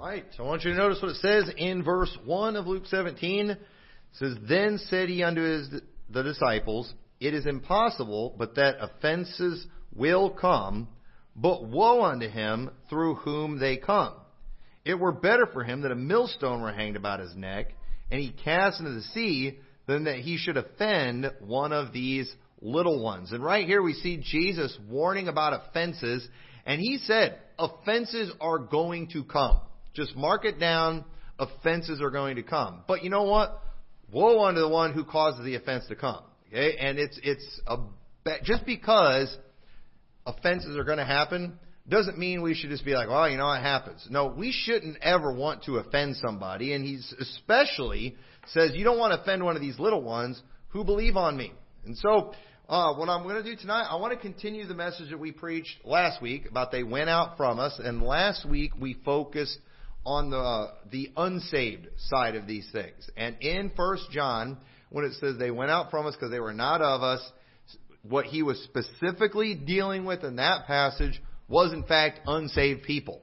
Right. So I want you to notice what it says in verse 1 of Luke 17. It says, Then said he unto his, the disciples, It is impossible, but that offenses will come, but woe unto him through whom they come. It were better for him that a millstone were hanged about his neck, and he cast into the sea, than that he should offend one of these little ones. And right here we see Jesus warning about offenses, and he said, offenses are going to come. Just mark it down, offenses are going to come. But you know what? Woe unto the one who causes the offense to come. Okay? And it's, it's a, just because offenses are going to happen doesn't mean we should just be like, well, you know, it happens. No, we shouldn't ever want to offend somebody. And he's especially says, you don't want to offend one of these little ones who believe on me. And so, uh, what I'm going to do tonight, I want to continue the message that we preached last week about they went out from us. And last week we focused on the, uh, the unsaved side of these things. And in First John, when it says they went out from us because they were not of us, what he was specifically dealing with in that passage was in fact unsaved people.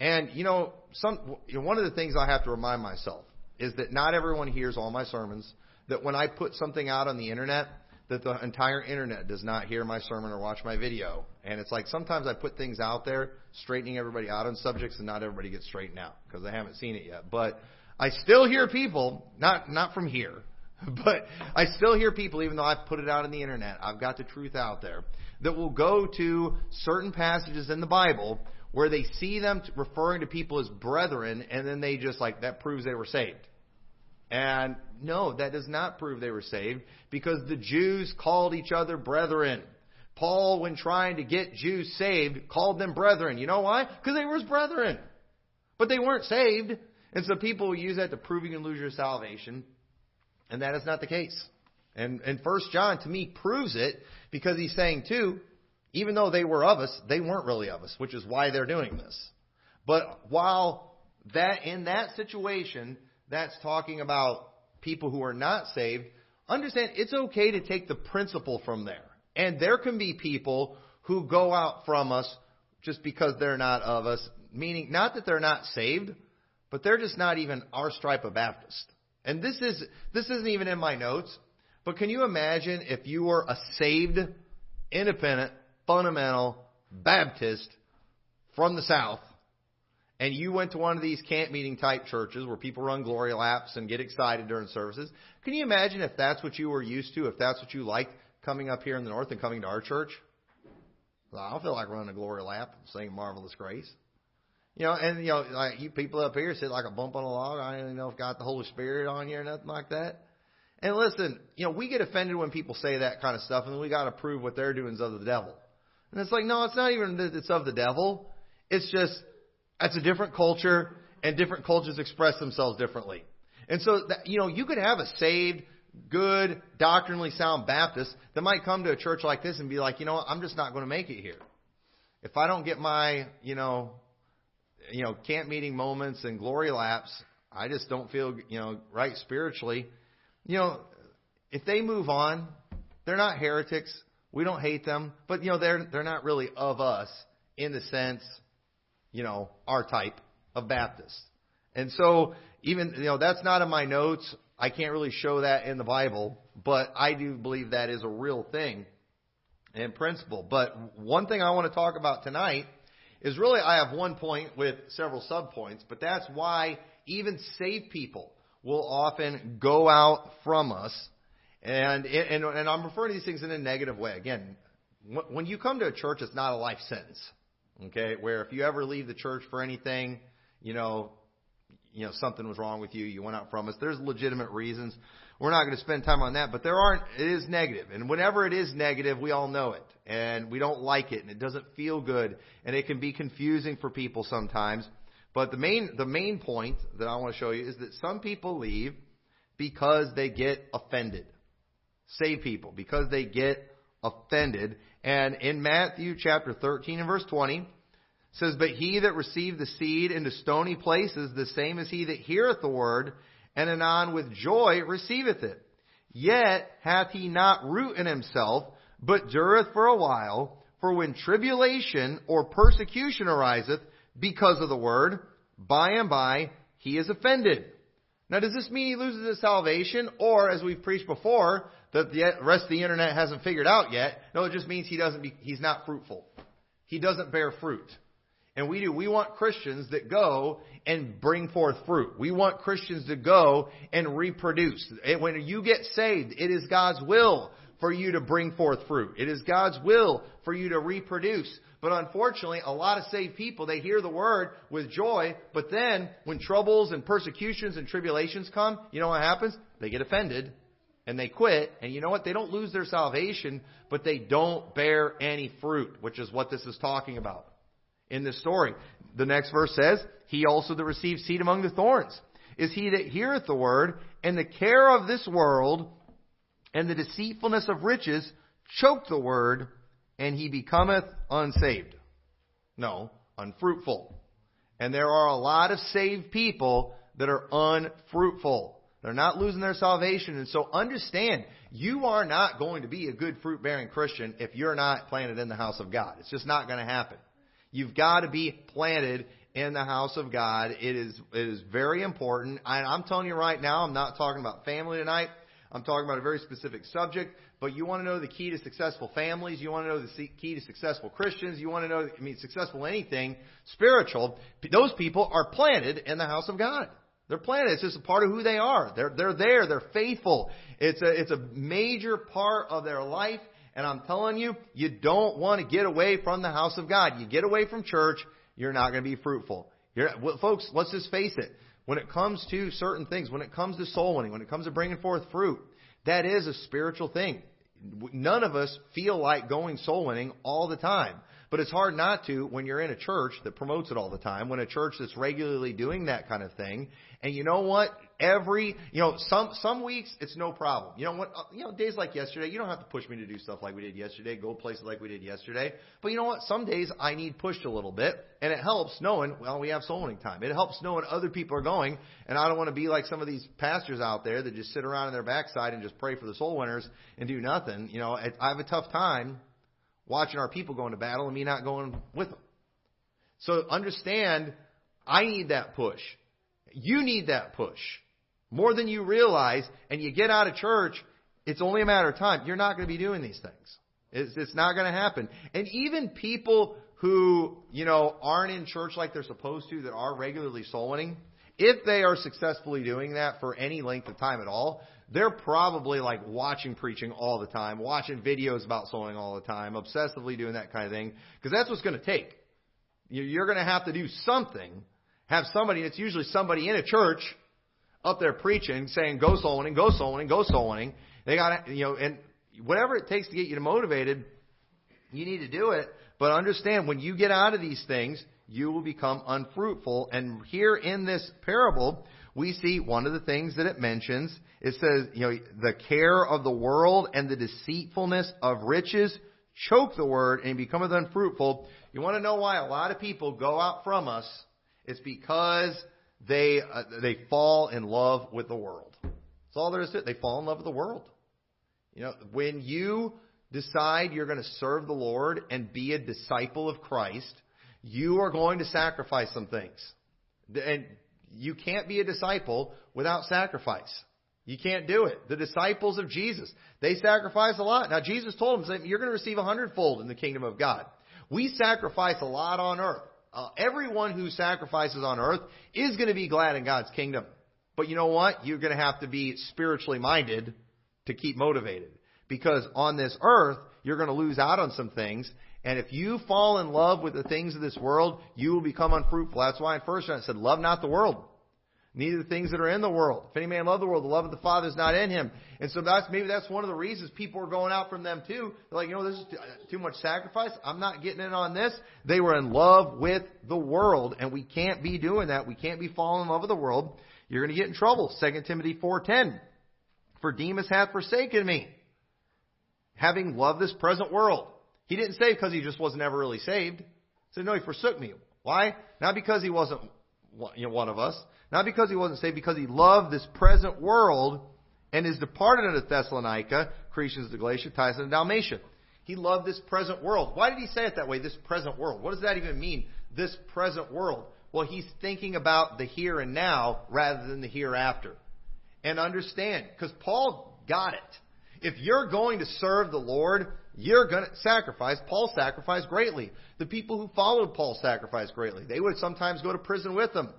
And you know, some you know, one of the things I have to remind myself is that not everyone hears all my sermons. That when I put something out on the internet, that the entire internet does not hear my sermon or watch my video. And it's like sometimes I put things out there, straightening everybody out on subjects, and not everybody gets straightened out because they haven't seen it yet. But I still hear people, not not from here, but I still hear people, even though I've put it out on the internet, I've got the truth out there, that will go to certain passages in the Bible where they see them referring to people as brethren, and then they just like, that proves they were saved. And no, that does not prove they were saved because the Jews called each other brethren. Paul, when trying to get Jews saved, called them brethren. You know why? Because they were his brethren. But they weren't saved. And so people use that to prove you can lose your salvation. And that is not the case. And, and 1 John, to me, proves it because he's saying, too, even though they were of us, they weren't really of us, which is why they're doing this. But while that, in that situation, that's talking about people who are not saved, understand it's okay to take the principle from there. And there can be people who go out from us just because they're not of us, meaning not that they're not saved, but they're just not even our stripe of Baptist. And this is this isn't even in my notes, but can you imagine if you were a saved, independent, fundamental Baptist from the South, and you went to one of these camp meeting type churches where people run glory laps and get excited during services? Can you imagine if that's what you were used to, if that's what you liked coming up here in the north and coming to our church? Well, I don't feel like running a glory lap and saying marvelous grace. You know, and you know, like you people up here sit like a bump on a log. I don't even know if got the Holy Spirit on you or nothing like that. And listen, you know, we get offended when people say that kind of stuff, and we got to prove what they're doing is of the devil. And it's like, no, it's not even that it's of the devil. It's just that's a different culture, and different cultures express themselves differently. And so, that, you know, you could have a saved, good, doctrinally sound Baptist that might come to a church like this and be like, you know what, I'm just not going to make it here. If I don't get my, you know, you know, camp meeting moments and glory laps, I just don't feel, you know, right spiritually. You know, if they move on, they're not heretics. We don't hate them, but you know, they're they're not really of us in the sense, you know, our type of Baptist. And so, even you know, that's not in my notes. I can't really show that in the Bible, but I do believe that is a real thing and principle. But one thing I want to talk about tonight is really I have one point with several subpoints, but that's why even saved people will often go out from us. And, and, and I'm referring to these things in a negative way. Again, when you come to a church, it's not a life sentence. Okay? Where if you ever leave the church for anything, you know, you know, something was wrong with you, you went out from us. There's legitimate reasons. We're not going to spend time on that, but there aren't, it is. And whenever it is negative, we all know it. And we don't like it, and it doesn't feel good, and it can be confusing for people sometimes. But the main, the main point that I want to show you is that some people leave because they get offended. Save people, because they get offended. And in Matthew chapter 13 and verse 20, says, But he that received the seed into stony places, the same as he that heareth the word, and anon with joy receiveth it. Yet hath he not root in himself, but dureth for a while. For when tribulation or persecution ariseth because of the word, by and by he is offended. Now, does this mean he loses his salvation? Or, as we've preached before, that the rest of the internet hasn't figured out yet? No, it just means he doesn't be, he's not fruitful. He doesn't bear fruit. And we do. We want Christians that go and bring forth fruit. We want Christians to go and reproduce. When you get saved, it is God's will for you to bring forth fruit. It is God's will for you to reproduce. But unfortunately, a lot of saved people, they hear the word with joy, but then when troubles and persecutions and tribulations come, you know what happens? They get offended and they quit. And you know what? They don't lose their salvation, but they don't bear any fruit, which is what this is talking about in this story. The next verse says, He also that receives seed among the thorns is he that heareth the word, and the care of this world and the deceitfulness of riches choke the word, and he becometh unsaved. No, unfruitful. And there are a lot of saved people that are unfruitful. They're not losing their salvation. And so understand, you are not going to be a good fruit bearing Christian if you're not planted in the house of God. It's just not going to happen. You've got to be planted in the house of God. It is, it is very important. I, I'm telling you right now, I'm not talking about family tonight. I'm talking about a very specific subject, but you want to know the key to successful families. You want to know the key to successful Christians. You want to know, I mean, successful anything spiritual. Those people are planted in the house of God. They're planted. It's just a part of who they are. They're, they're there. They're faithful. It's a, it's a major part of their life. And I'm telling you, you don't want to get away from the house of God. You get away from church, you're not going to be fruitful. You're, well, folks, let's just face it. When it comes to certain things, when it comes to soul winning, when it comes to bringing forth fruit, that is a spiritual thing. None of us feel like going soul winning all the time. But it's hard not to when you're in a church that promotes it all the time, when a church that's regularly doing that kind of thing. And you know what? Every, you know, some, some weeks it's no problem. You know what? Uh, you know, days like yesterday, you don't have to push me to do stuff like we did yesterday, go places like we did yesterday. But you know what? Some days I need pushed a little bit, and it helps knowing, well, we have soul winning time. It helps knowing other people are going, and I don't want to be like some of these pastors out there that just sit around in their backside and just pray for the soul winners and do nothing. You know, I have a tough time watching our people go into battle and me not going with them. So understand, I need that push. You need that push. More than you realize, and you get out of church, it's only a matter of time. You're not going to be doing these things. It's, it's not going to happen. And even people who, you know, aren't in church like they're supposed to, that are regularly soul winning, if they are successfully doing that for any length of time at all, they're probably like watching preaching all the time, watching videos about sowing all the time, obsessively doing that kind of thing, because that's what's going to take. You're going to have to do something. Have somebody, it's usually somebody in a church up there preaching, saying, go soul winning, go soul winning, go soul winning. They got to, you know, and whatever it takes to get you motivated, you need to do it. But understand, when you get out of these things, you will become unfruitful. And here in this parable, we see one of the things that it mentions. It says, you know, the care of the world and the deceitfulness of riches choke the word and becometh unfruitful. You want to know why a lot of people go out from us? It's because they uh, they fall in love with the world. That's all there is to it. They fall in love with the world. You know, when you decide you're going to serve the Lord and be a disciple of Christ, you are going to sacrifice some things. And you can't be a disciple without sacrifice. You can't do it. The disciples of Jesus, they sacrifice a lot. Now, Jesus told them, you're going to receive a hundredfold in the kingdom of God. We sacrifice a lot on earth. Uh, everyone who sacrifices on earth is going to be glad in God's kingdom. But you know what? You're going to have to be spiritually minded to keep motivated. Because on this earth, you're going to lose out on some things. And if you fall in love with the things of this world, you will become unfruitful. That's why in first John it said, love not the world. Neither the things that are in the world. If any man love the world, the love of the Father is not in him. And so that's, maybe that's one of the reasons people are going out from them too. They're like, you know, this is uh, too much sacrifice. I'm not getting in on this. They were in love with the world, and we can't be doing that. We can't be falling in love with the world. You're going to get in trouble. Second Timothy 4.10. For Demas hath forsaken me, having loved this present world. He didn't say because he just wasn't ever really saved. He said, no, he forsook me. Why? Not because he wasn't one of us. Not because he wasn't saved, because he loved this present world and is departed unto Thessalonica, Crescens to Galatia, Titus and Dalmatia. He loved this present world. Why did he say it that way, this present world? What does that even mean, this present world? Well, he's thinking about the here and now rather than the hereafter. And understand, because Paul got it. If you're going to serve the Lord, you're going to sacrifice. Paul sacrificed greatly. The people who followed Paul sacrificed greatly. They would sometimes go to prison with him.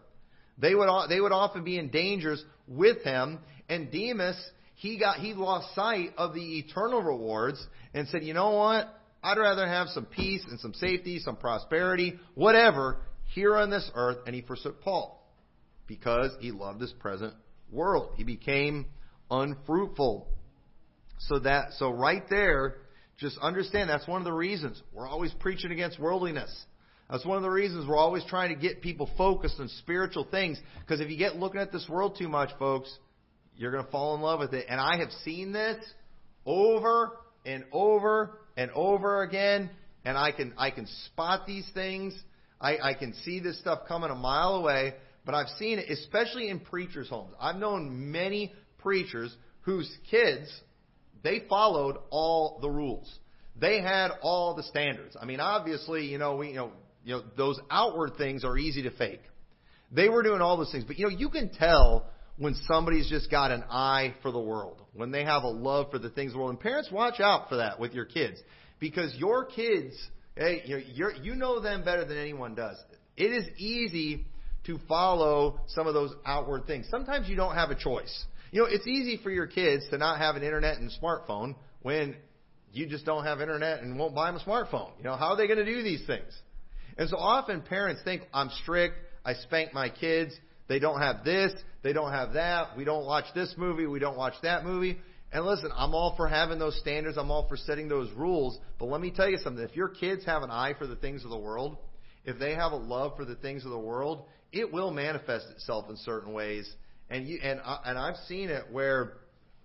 They would, they would often be in dangers with him. And Demas, he got, he lost sight of the eternal rewards and said, you know what? I'd rather have some peace and some safety, some prosperity, whatever, here on this earth. And he forsook Paul because he loved this present world. He became unfruitful. So that, so right there, just understand that's one of the reasons we're always preaching against worldliness. That's one of the reasons we're always trying to get people focused on spiritual things. Because if you get looking at this world too much, folks, you're going to fall in love with it. And I have seen this over and over and over again. And I can I can spot these things. I, I can see this stuff coming a mile away. But I've seen it, especially in preachers' homes. I've known many preachers whose kids they followed all the rules. They had all the standards. I mean, obviously, you know, we, you know, you know, those outward things are easy to fake. They were doing all those things, but you know, you can tell when somebody's just got an eye for the world, when they have a love for the things of the world. And parents, watch out for that with your kids, because your kids, hey, you know, you're, you know them better than anyone does. It is easy to follow some of those outward things. Sometimes you don't have a choice. You know, it's easy for your kids to not have an internet and smartphone when you just don't have internet and won't buy them a smartphone. You know, how are they going to do these things? And so often parents think, I'm strict, I spank my kids, they don't have this, they don't have that, we don't watch this movie, we don't watch that movie. And listen, I'm all for having those standards, I'm all for setting those rules, but let me tell you something. If your kids have an eye for the things of the world, if they have a love for the things of the world, it will manifest itself in certain ways and you and I, and I've seen it where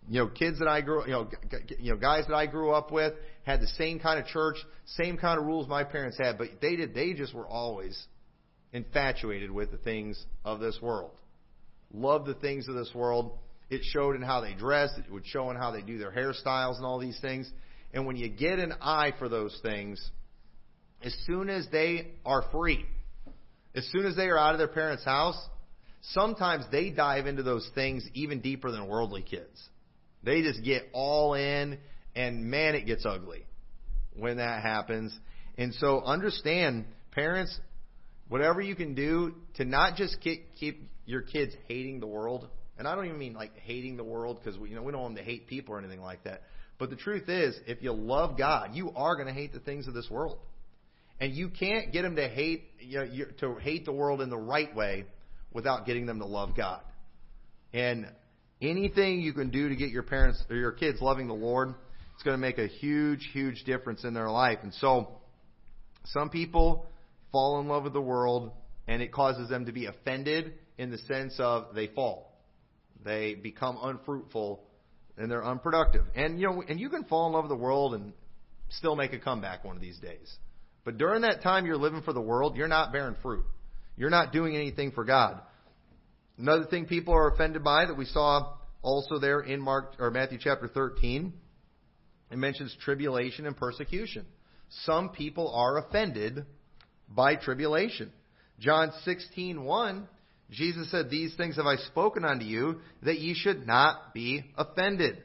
you know kids that I grew you know g- you know guys that I grew up with had the same kind of church, same kind of rules my parents had, but they did they just were always infatuated with the things of this world. Loved the things of this world. It showed in how they dressed, it would show in how they do their hairstyles and all these things. And when you get an eye for those things, as soon as they are free, as soon as they are out of their parents' house, sometimes they dive into those things even deeper than worldly kids. They just get all in, and man, it gets ugly when that happens. And so understand, parents, whatever you can do to not just keep, your kids hating the world, and I don't even mean like hating the world because you know we don't want them to hate people or anything like that. But the truth is, if you love God, you are going to hate the things of this world, and you can't get them to hate you know, to hate the world in the right way without getting them to love God. And anything you can do to get your parents or your kids loving the Lord, it's going to make a huge, huge difference in their life. And so, some people fall in love with the world, and it causes them to be offended in the sense of they fall. They become unfruitful and they're unproductive. And you know, and you can fall in love with the world and still make a comeback one of these days. But during that time you're living for the world, you're not bearing fruit. You're not doing anything for God. Another thing people are offended by that we saw also there in Mark or Matthew chapter 13, it mentions tribulation and persecution. Some people are offended by tribulation. John 16:1, Jesus said, "These things have I spoken unto you, that ye should not be offended.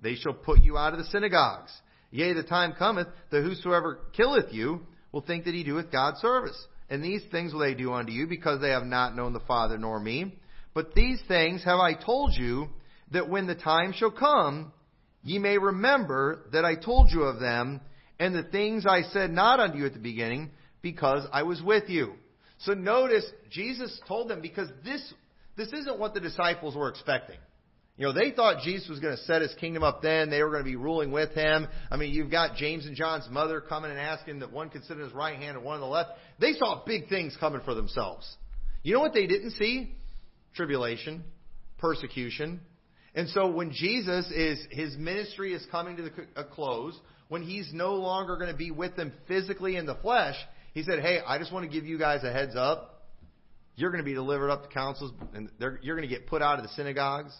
They shall put you out of the synagogues. Yea, the time cometh that whosoever killeth you will think that he doeth God service. And these things will they do unto you, because they have not known the Father nor me. But these things have I told you, that when the time shall come, ye may remember that I told you of them, and the things I said not unto you at the beginning, because I was with you. So notice, Jesus told them, because this, this isn't what the disciples were expecting. You know, they thought Jesus was going to set his kingdom up then. They were going to be ruling with him. I mean, you've got James and John's mother coming and asking that one could sit on his right hand and one on the left. They saw big things coming for themselves. You know what they didn't see? Tribulation, persecution. And so when Jesus is, his ministry is coming to the, a close, when he's no longer going to be with them physically in the flesh, he said, Hey, I just want to give you guys a heads up. You're going to be delivered up to councils, and you're going to get put out of the synagogues.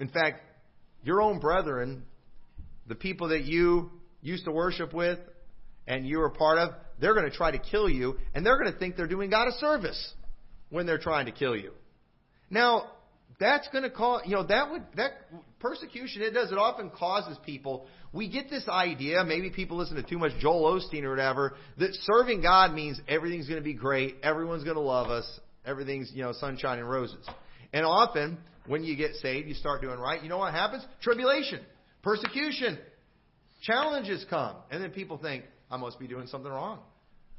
In fact, your own brethren, the people that you used to worship with and you were part of, they're going to try to kill you and they're going to think they're doing God a service. when they're trying to kill you. Now, that's going to cause, you know, that would, that persecution, it does, it often causes people, we get this idea, maybe people listen to too much Joel Osteen or whatever, that serving God means everything's going to be great, everyone's going to love us, everything's, you know, sunshine and roses. And often, when you get saved, you start doing right, you know what happens? Tribulation, persecution, challenges come. And then people think, I must be doing something wrong.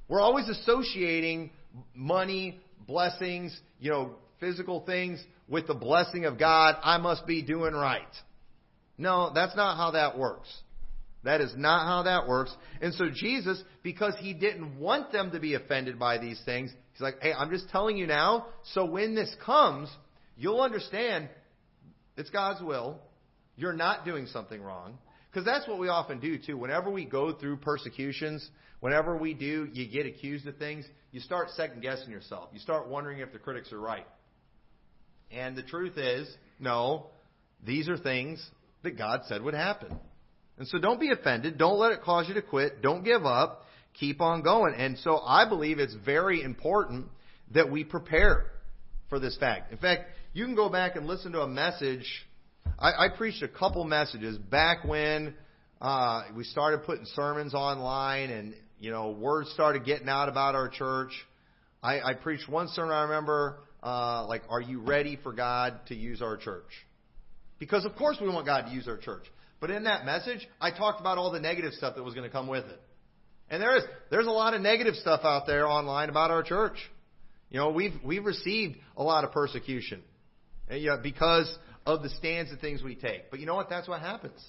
We're always associating money, blessings, you know, physical things with the blessing of God. I must be doing right. No, that's not how that works. That is not how that works. And so Jesus, because he didn't want them to be offended by these things, he's like, hey, I'm just telling you now, so when this comes, you'll understand it's God's will. You're not doing something wrong. Because that's what we often do too. Whenever we go through persecutions, whenever we do, you get accused of things, you start second guessing yourself. You start wondering if the critics are right. And the truth is, no, these are things that God said would happen. And so don't be offended. Don't let it cause you to quit. Don't give up. Keep on going. And so I believe it's very important that we prepare for this fact. In fact, you can go back and listen to a message. I, I preached a couple messages back when uh, we started putting sermons online and, you know, words started getting out about our church. I, I preached one sermon I remember, uh, like, are you ready for God to use our church? Because of course we want God to use our church. But in that message, I talked about all the negative stuff that was going to come with it. And there is there's a lot of negative stuff out there online about our church. You know, we've we've received a lot of persecution eh, because of the stands and things we take. But you know what? That's what happens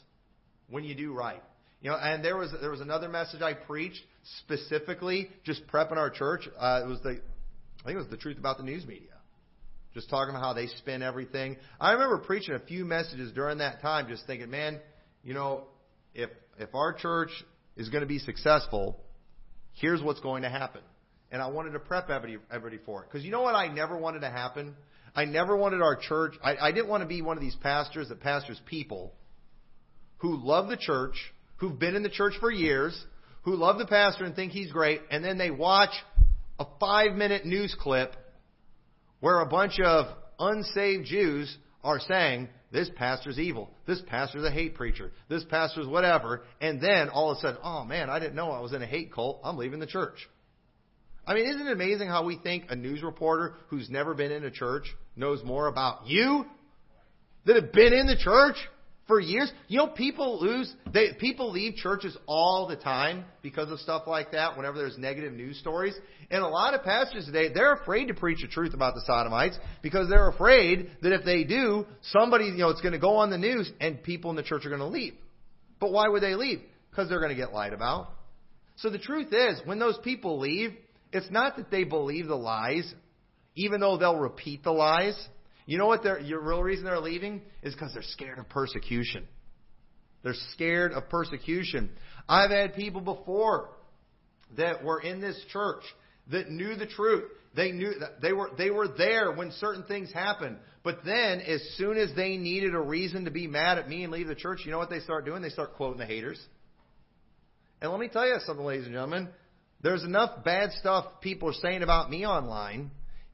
when you do right. You know, and there was there was another message I preached specifically just prepping our church. Uh, it was the I think it was the truth about the news media. Just talking about how they spin everything. I remember preaching a few messages during that time, just thinking, man, you know, if if our church is going to be successful, here's what's going to happen. And I wanted to prep everybody, everybody for it. Because you know what I never wanted to happen? I never wanted our church, I, I didn't want to be one of these pastors that pastors people who love the church, who've been in the church for years, who love the pastor and think he's great, and then they watch a five minute news clip where a bunch of unsaved Jews are saying, this pastor's evil. This pastor's a hate preacher. This pastor's whatever. And then all of a sudden, oh man, I didn't know I was in a hate cult. I'm leaving the church. I mean, isn't it amazing how we think a news reporter who's never been in a church knows more about you that have been in the church for years. You know, people lose, they, people leave churches all the time because of stuff like that whenever there's negative news stories. And a lot of pastors today, they're afraid to preach the truth about the Sodomites because they're afraid that if they do, somebody, you know, it's going to go on the news and people in the church are going to leave. But why would they leave? Because they're going to get lied about. So the truth is, when those people leave, it's not that they believe the lies, even though they'll repeat the lies. You know what? The real reason they're leaving is because they're scared of persecution. They're scared of persecution. I've had people before that were in this church that knew the truth. They knew that they were they were there when certain things happened. But then, as soon as they needed a reason to be mad at me and leave the church, you know what they start doing? They start quoting the haters. And let me tell you something, ladies and gentlemen. There's enough bad stuff people are saying about me online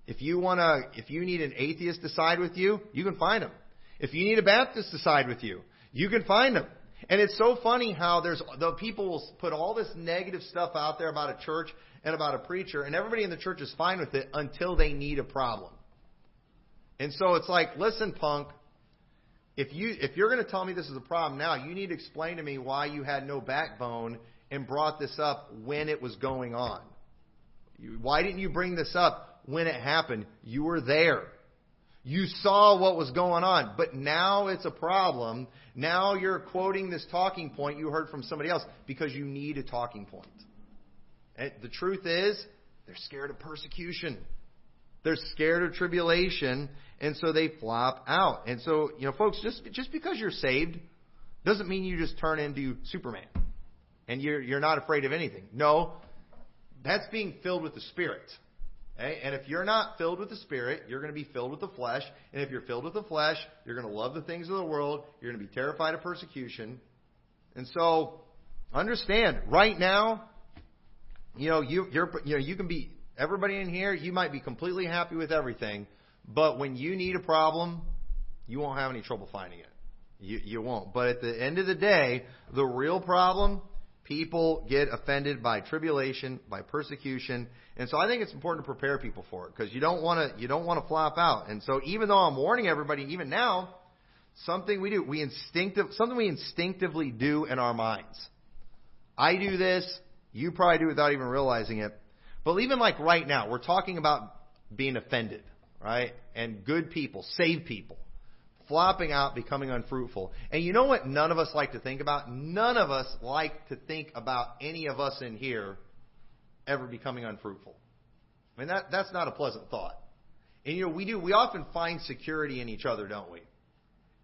if you want to, if you need an atheist to side with you, you can find them. If you need a Baptist to side with you, you can find them. And it's so funny how there's the people will put all this negative stuff out there about a church and about a preacher, and everybody in the church is fine with it until they need a problem. And so it's like, listen, punk, if you if you're going to tell me this is a problem now, you need to explain to me why you had no backbone and brought this up when it was going on. Why didn't you bring this up when it happened. You were there. You saw what was going on. But now it's a problem. Now you're quoting this talking point you heard from somebody else because you need a talking point. And the truth is, they're scared of persecution. They're scared of tribulation, and so they flop out. And so, you know, folks, just just because you're saved doesn't mean you just turn into Superman and you're you're not afraid of anything. No, that's being filled with the Spirit. Okay? And if you're not filled with the Spirit, you're going to be filled with the flesh. And if you're filled with the flesh, you're going to love the things of the world. You're going to be terrified of persecution. And so, understand, right now, you know, you, you're, you know, you can be everybody in here, you might be completely happy with everything, but when you need a problem, you won't have any trouble finding it. You, you won't. But at the end of the day, the real problem, people get offended by tribulation, by persecution, and so I think it's important to prepare people for it because you don't want to you don't want to flop out. And so even though I'm warning everybody, even now, something we do, we instinctive something we instinctively do in our minds. I do this, you probably do without even realizing it. But even like right now, we're talking about being offended, right? And good people, saved people flopping out, becoming unfruitful. And you know what none of us like to think about? None of us like to think about any of us in here ever becoming unfruitful. I mean, that, that's not a pleasant thought. And you know, we do, we often find security in each other, don't we?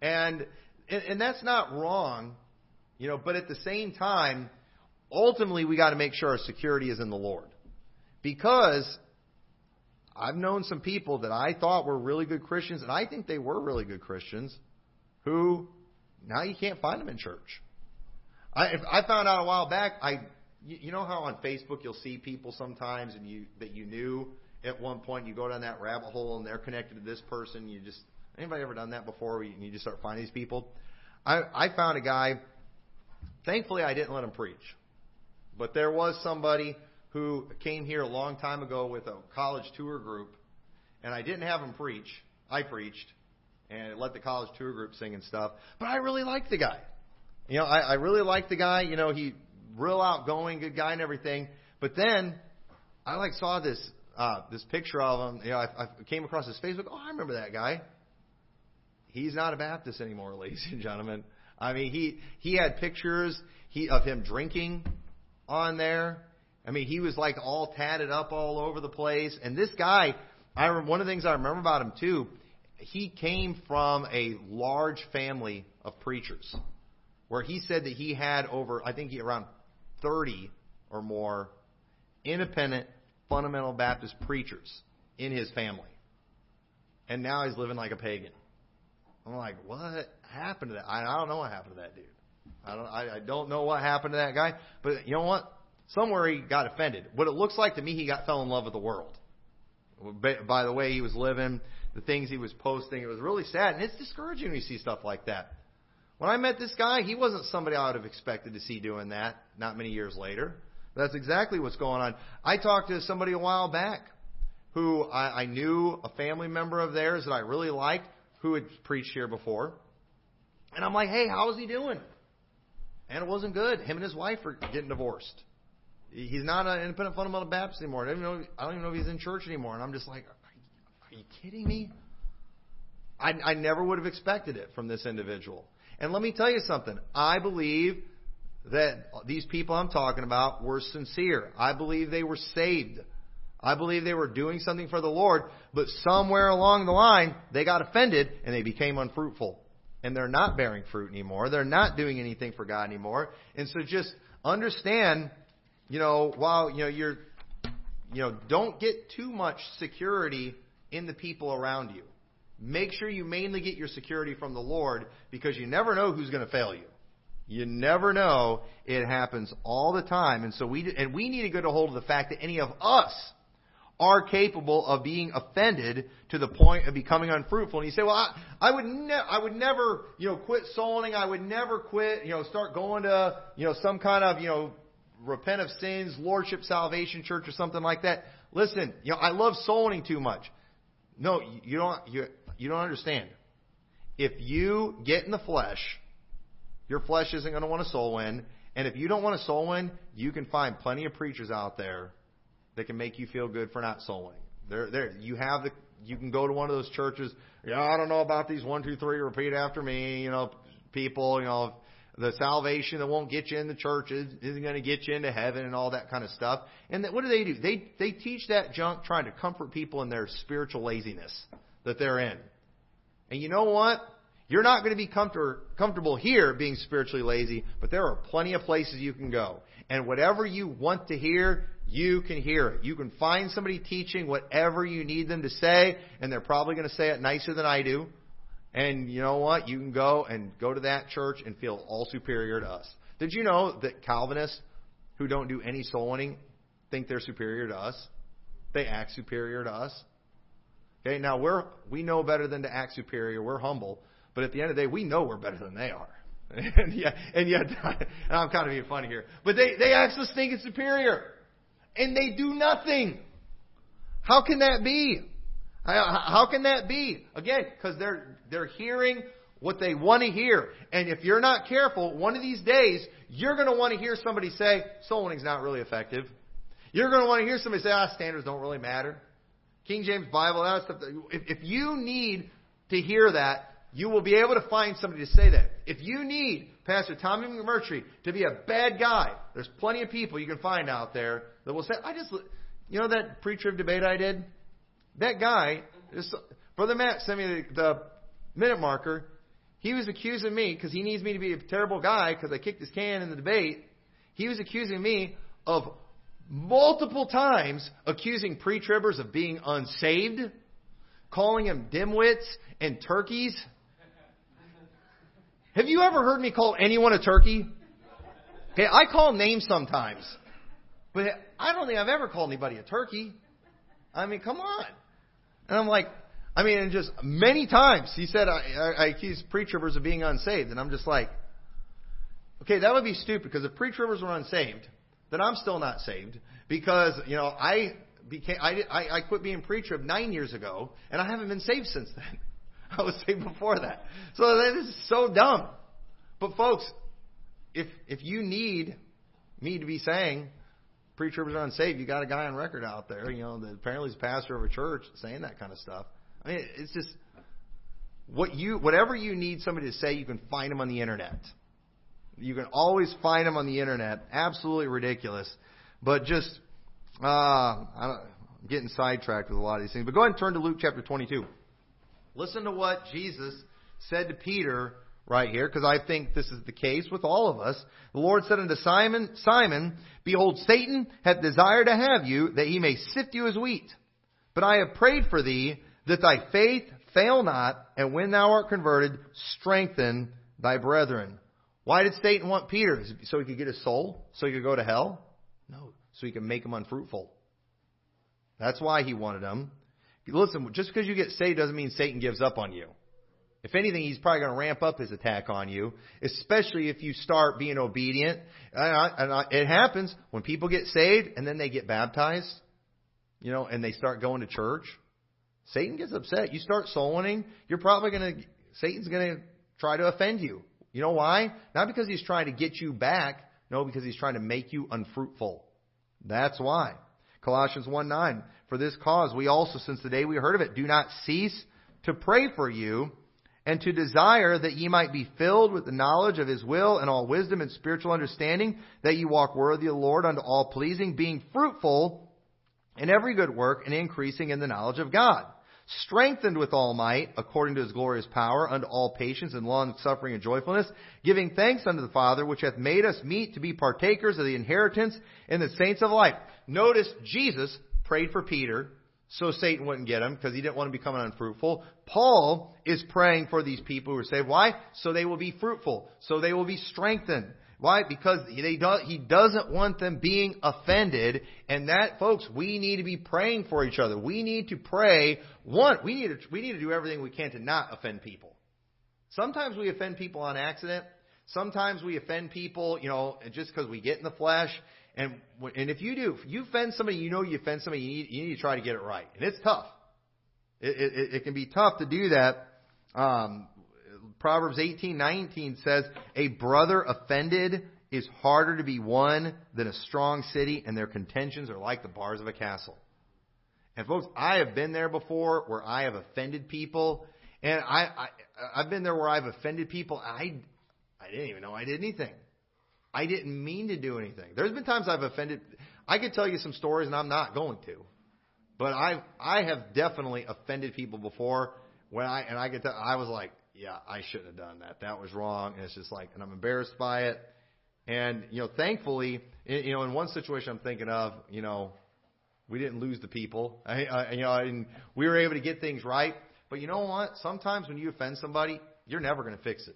And, and, and that's not wrong, you know, but at the same time, ultimately we got to make sure our security is in the Lord. Because I've known some people that I thought were really good Christians, and I think they were really good Christians, who now you can't find them in church. I, I found out a while back. I, you know how on Facebook you'll see people sometimes, and you that you knew at one point. You go down that rabbit hole, and they're connected to this person. You just anybody ever done that before? And you just start finding these people. I, I found a guy. Thankfully, I didn't let him preach, but there was somebody who came here a long time ago with a college tour group, and I didn't have him preach. I preached and let the college tour group sing and stuff. But I really liked the guy. You know, I, I really liked the guy. You know, he real outgoing, good guy and everything. But then I like saw this uh, this picture of him. You know, I, I came across his Facebook. Oh, I remember that guy. He's not a Baptist anymore, ladies and gentlemen. I mean, he he had pictures he of him drinking on there. I mean, he was like all tatted up all over the place. And this guy, I one of the things I remember about him too, he came from a large family of preachers, where he said that he had over, I think he around 30 or more independent fundamental Baptist preachers in his family. And now he's living like a pagan. I'm like, what happened to that? I, I don't know what happened to that dude. I don't, I, I don't know what happened to that guy. But you know what? Somewhere he got offended. What it looks like to me, he got fell in love with the world. By the way he was living, the things he was posting, it was really sad, and it's discouraging when you see stuff like that. When I met this guy, he wasn't somebody I would have expected to see doing that. Not many years later, that's exactly what's going on. I talked to somebody a while back who I, I knew a family member of theirs that I really liked who had preached here before, and I'm like, hey, how is he doing? And it wasn't good. Him and his wife are getting divorced. He's not an independent fundamental Baptist anymore. I don't even know, I don't even know if he's in church anymore. And I'm just like, are you kidding me? I, I never would have expected it from this individual. And let me tell you something. I believe that these people I'm talking about were sincere. I believe they were saved. I believe they were doing something for the Lord, but somewhere along the line, they got offended and they became unfruitful. And they're not bearing fruit anymore. They're not doing anything for God anymore. And so just understand you know, while, you know, you're, you know, don't get too much security in the people around you. Make sure you mainly get your security from the Lord because you never know who's going to fail you. You never know. It happens all the time. And so we, and we need to get a hold of the fact that any of us are capable of being offended to the point of becoming unfruitful. And you say, well, I, I would ne- I would never, you know, quit soul winning. I would never quit, you know, start going to, you know, some kind of, you know, repent of sins, Lordship Salvation Church or something like that. Listen, you know, I love soul winning too much. No, you don't, you, you don't understand. If you get in the flesh, your flesh isn't going to want to soul win. And if you don't want to soul win, you can find plenty of preachers out there that can make you feel good for not soul winning. There, there, you have the, you can go to one of those churches. Yeah, I don't know about these one, two, three, repeat after me. You know, people. You know, the salvation that won't get you in the church isn't going to get you into heaven and all that kind of stuff. And that, what do they do? They they teach that junk trying to comfort people in their spiritual laziness that they're in. And you know what? You're not going to be comfort, comfortable here being spiritually lazy, but there are plenty of places you can go. And whatever you want to hear, you can hear it. You can find somebody teaching whatever you need them to say, and they're probably going to say it nicer than I do. And you know what? You can go and go to that church and feel all superior to us. Did you know that Calvinists who don't do any soul winning think they're superior to us? they act superior to us. Okay, now we're we know better than to act superior. We're humble, but at the end of the day, we know we're better than they are. and yet, and yet, and I'm kind of being funny here, but they they act so stinking superior, and they do nothing. How can that be? How can that be? Again, because they're they're hearing what they want to hear. And if you're not careful, one of these days, you're going to want to hear somebody say, soul winning's not really effective. You're going to want to hear somebody say, ah, standards don't really matter. King James Bible, that stuff. If, if you need to hear that, you will be able to find somebody to say that. If you need Pastor Tommy McMurtry to be a bad guy, there's plenty of people you can find out there that will say, I just, you know that pre-trib debate I did? That guy, Brother Matt sent me the, the minute marker. He was accusing me because he needs me to be a terrible guy because I kicked his can in the debate. He was accusing me of multiple times accusing pre-tribbers of being unsaved, calling them dimwits and turkeys. Have you ever heard me call anyone a turkey? Okay, I call names sometimes. But I don't think I've ever called anybody a turkey. I mean, come on. And I'm like, I mean, and just many times he said I, I, I accuse pre-tribbers of being unsaved, and I'm just like, okay, that would be stupid because if pre-tribbers were unsaved, then I'm still not saved because you know I became I I, I quit being pre-trib nine years ago, and I haven't been saved since then. I was saved before that. So that is so dumb. But folks, if if you need me to be saying pre-tribbers are unsaved, you got a guy on record out there, you know, that apparently is pastor of a church saying that kind of stuff. I mean, it's just what you whatever you need somebody to say, you can find them on the internet. You can always find them on the internet. Absolutely ridiculous, but just uh, I'm getting sidetracked with a lot of these things. But go ahead and turn to Luke chapter 22. Listen to what Jesus said to Peter right here, because I think this is the case with all of us. The Lord said unto Simon, Simon, behold, Satan hath desired to have you, that he may sift you as wheat. But I have prayed for thee, that thy faith fail not, and when thou art converted, strengthen thy brethren. Why did Satan want Peter? So he could get his soul? So he could go to hell? No. So he could make him unfruitful. That's why he wanted him. Listen, just because you get saved doesn't mean Satan gives up on you. If anything, he's probably going to ramp up his attack on you, especially if you start being obedient. And it happens when people get saved and then they get baptized, you know, and they start going to church. Satan gets upset. You start soul winning, you're probably going to, Satan's going to try to offend you. You know why? Not because he's trying to get you back. No, because he's trying to make you unfruitful. That's why. Colossians 1 9. For this cause, we also, since the day we heard of it, do not cease to pray for you and to desire that ye might be filled with the knowledge of his will and all wisdom and spiritual understanding, that ye walk worthy of the Lord unto all pleasing, being fruitful in every good work and increasing in the knowledge of God strengthened with all might, according to his glorious power, unto all patience and long suffering and joyfulness, giving thanks unto the Father, which hath made us meet to be partakers of the inheritance in the saints of light. Notice Jesus prayed for Peter so Satan wouldn't get him because he didn't want to become unfruitful. Paul is praying for these people who are saved. Why? So they will be fruitful. So they will be strengthened. Why? Because they do, he doesn't want them being offended. And that, folks, we need to be praying for each other. We need to pray. One, we need to, we need to do everything we can to not offend people. Sometimes we offend people on accident. Sometimes we offend people, you know, just because we get in the flesh. And and if you do, if you offend somebody, you know you offend somebody, you need, you need to try to get it right. And it's tough. It, it, it can be tough to do that. Um, Proverbs 18:19 says, "A brother offended is harder to be won than a strong city, and their contentions are like the bars of a castle." And folks, I have been there before where I have offended people, and I, I I've been there where I've offended people. I I didn't even know I did anything. I didn't mean to do anything. There's been times I've offended. I could tell you some stories, and I'm not going to. But I I have definitely offended people before. When I and I get to I was like, yeah, I shouldn't have done that. That was wrong. And it's just like, and I'm embarrassed by it. And, you know, thankfully, you know, in one situation I'm thinking of, you know, we didn't lose the people. I, I, you know, and we were able to get things right. But you know what? Sometimes when you offend somebody, you're never going to fix it.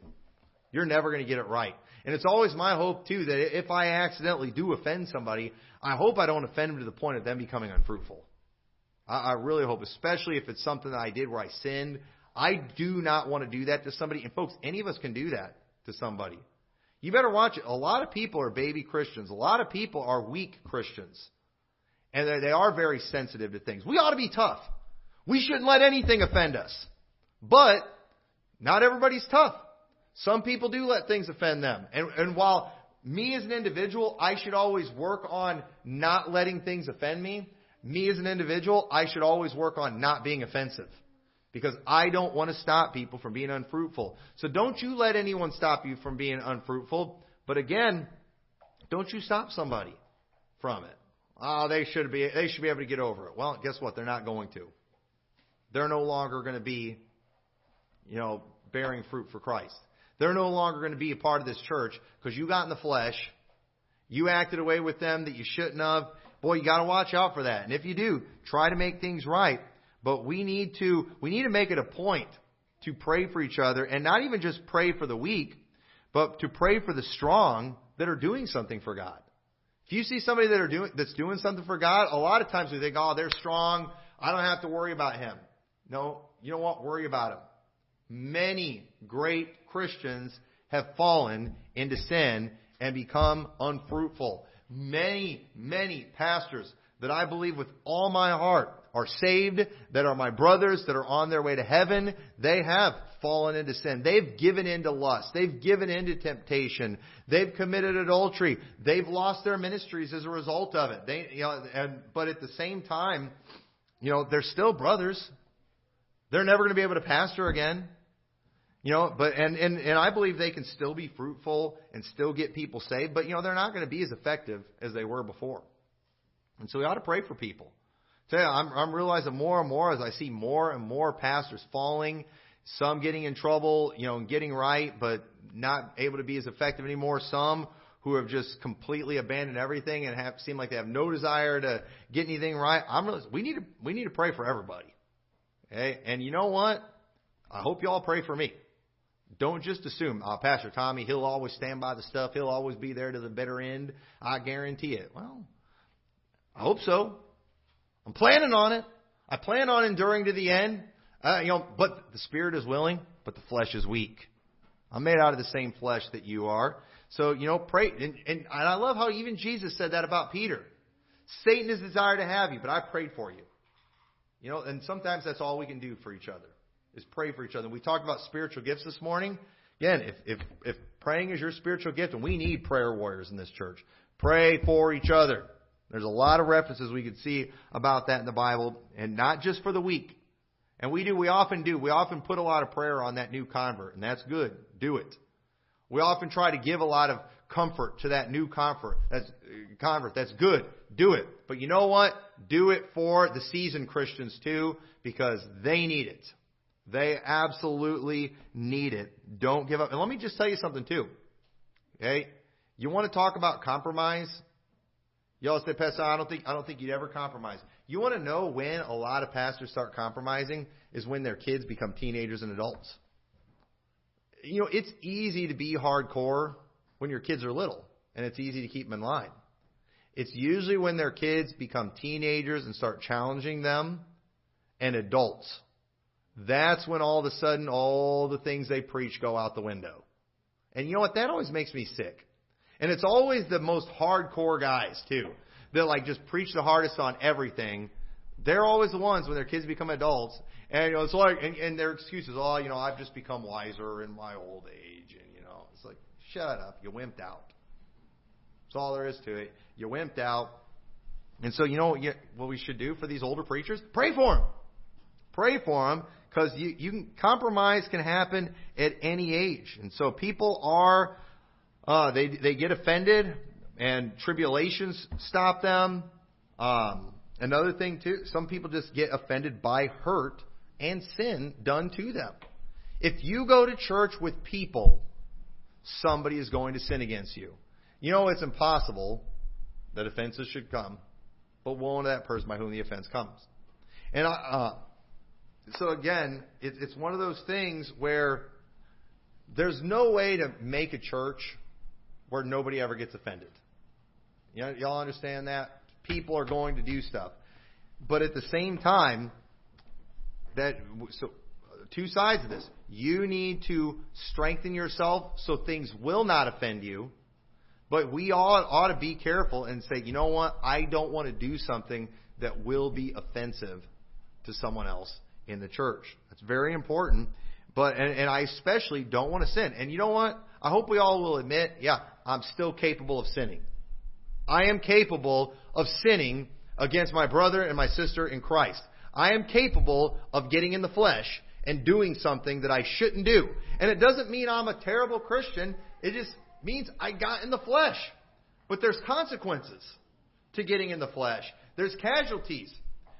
You're never going to get it right. And it's always my hope, too, that if I accidentally do offend somebody, I hope I don't offend them to the point of them becoming unfruitful. I, I really hope, especially if it's something that I did where I sinned. I do not want to do that to somebody. And folks, any of us can do that to somebody. You better watch it. A lot of people are baby Christians. A lot of people are weak Christians. And they are very sensitive to things. We ought to be tough. We shouldn't let anything offend us. But not everybody's tough. Some people do let things offend them. And, and while me as an individual, I should always work on not letting things offend me, me as an individual, I should always work on not being offensive. Because I don't want to stop people from being unfruitful. So don't you let anyone stop you from being unfruitful. But again, don't you stop somebody from it. Oh, they should be they should be able to get over it. Well, guess what? They're not going to. They're no longer going to be, you know, bearing fruit for Christ. They're no longer going to be a part of this church because you got in the flesh. You acted away with them that you shouldn't have. Boy, you got to watch out for that. And if you do, try to make things right. But we need to we need to make it a point to pray for each other and not even just pray for the weak, but to pray for the strong that are doing something for God. If you see somebody that are doing that's doing something for God, a lot of times we think, "Oh, they're strong. I don't have to worry about him." No, you know what? Worry about him. Many great Christians have fallen into sin and become unfruitful. Many, many pastors that I believe with all my heart are saved, that are my brothers, that are on their way to heaven, they have fallen into sin. They've given in to lust. They've given in to temptation. They've committed adultery. They've lost their ministries as a result of it. They, you know, and, but at the same time, you know, they're still brothers. They're never going to be able to pastor again. You know, but and, and and I believe they can still be fruitful and still get people saved, but you know, they're not going to be as effective as they were before. And so we ought to pray for people. You, I'm, I'm realizing more and more as I see more and more pastors falling, some getting in trouble, you know, and getting right, but not able to be as effective anymore. Some who have just completely abandoned everything and have seem like they have no desire to get anything right. I'm really, we need to we need to pray for everybody. Okay, and you know what? I hope you all pray for me. Don't just assume, uh, Pastor Tommy, he'll always stand by the stuff. He'll always be there to the bitter end. I guarantee it. Well, I hope so. I'm planning on it. I plan on enduring to the end. Uh, you know, but the spirit is willing, but the flesh is weak. I'm made out of the same flesh that you are. So, you know, pray. And, and, and I love how even Jesus said that about Peter. Satan has desired to have you, but I prayed for you. You know, and sometimes that's all we can do for each other is pray for each other. We talked about spiritual gifts this morning. Again, if, if, if praying is your spiritual gift, and we need prayer warriors in this church, pray for each other. There's a lot of references we could see about that in the Bible, and not just for the weak. And we do, we often do. We often put a lot of prayer on that new convert, and that's good. Do it. We often try to give a lot of comfort to that new convert. That's convert. That's good. Do it. But you know what? Do it for the seasoned Christians too, because they need it. They absolutely need it. Don't give up. And let me just tell you something too. Okay? You want to talk about compromise? Y'all say, Pastor, I don't think I don't think you'd ever compromise. You want to know when a lot of pastors start compromising is when their kids become teenagers and adults. You know, it's easy to be hardcore when your kids are little, and it's easy to keep them in line. It's usually when their kids become teenagers and start challenging them and adults that's when all of a sudden all the things they preach go out the window. And you know what? That always makes me sick. And it's always the most hardcore guys too that like just preach the hardest on everything. They're always the ones when their kids become adults, and you know it's like, and, and their excuses, oh, you know, I've just become wiser in my old age, and you know, it's like, shut up, you wimped out. That's all there is to it. You wimped out. And so, you know what, you, what we should do for these older preachers? Pray for them. Pray for them because you, you can, compromise can happen at any age, and so people are uh, they they get offended, and tribulations stop them. Um, another thing too, some people just get offended by hurt and sin done to them. If you go to church with people, somebody is going to sin against you. You know it's impossible that offenses should come, but woe unto that person by whom the offense comes. And uh, so again, it, it's one of those things where there's no way to make a church where nobody ever gets offended. You know, y'all understand that? People are going to do stuff. But at the same time, that so two sides of this. You need to strengthen yourself so things will not offend you. But we all ought to be careful and say, you know what? I don't want to do something that will be offensive to someone else in the church. That's very important. But and, and I especially don't want to sin. And you know what? I hope we all will admit, yeah, I'm still capable of sinning. I am capable of sinning against my brother and my sister in Christ. I am capable of getting in the flesh and doing something that I shouldn't do. And it doesn't mean I'm a terrible Christian. It just means I got in the flesh. But there's consequences to getting in the flesh. There's casualties.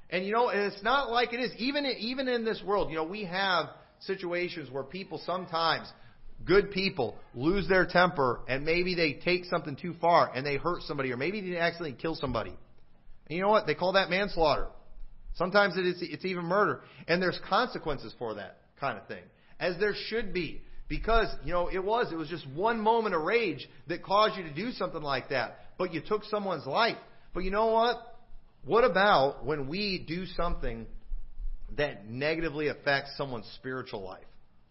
And you know, and it's not like it is. Even, even in this world, you know, we have situations where people sometimes, good people, lose their temper and maybe they take something too far and they hurt somebody or maybe they accidentally kill somebody. And you know what? They call that manslaughter. Sometimes it is, it's even murder. And there's consequences for that kind of thing. As there should be. Because, you know, it was. It was just one moment of rage that caused you to do something like that. But you took someone's life. But you know what? What about when we do something that negatively affects someone's spiritual life?